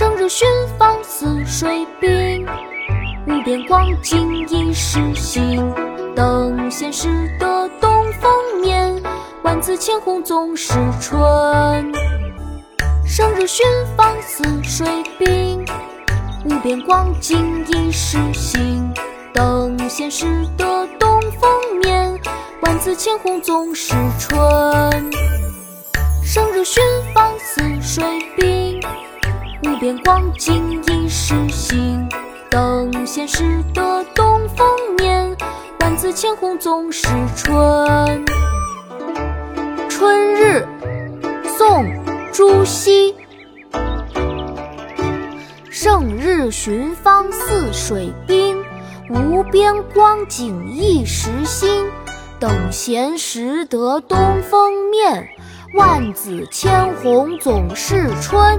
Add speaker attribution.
Speaker 1: 生日寻芳似水滨，无边光景一时新。等闲识得东风面，万紫千红总是春。生日寻芳似水滨，无边光景一时新。等闲识得东风面，万紫千红总是春。生日寻。无边光景一时新，等闲识得东风面，万紫千红总是春。春日，宋·朱熹。胜日寻芳泗水滨，无边光景一时新。等闲识得东风面，万紫千红总是春。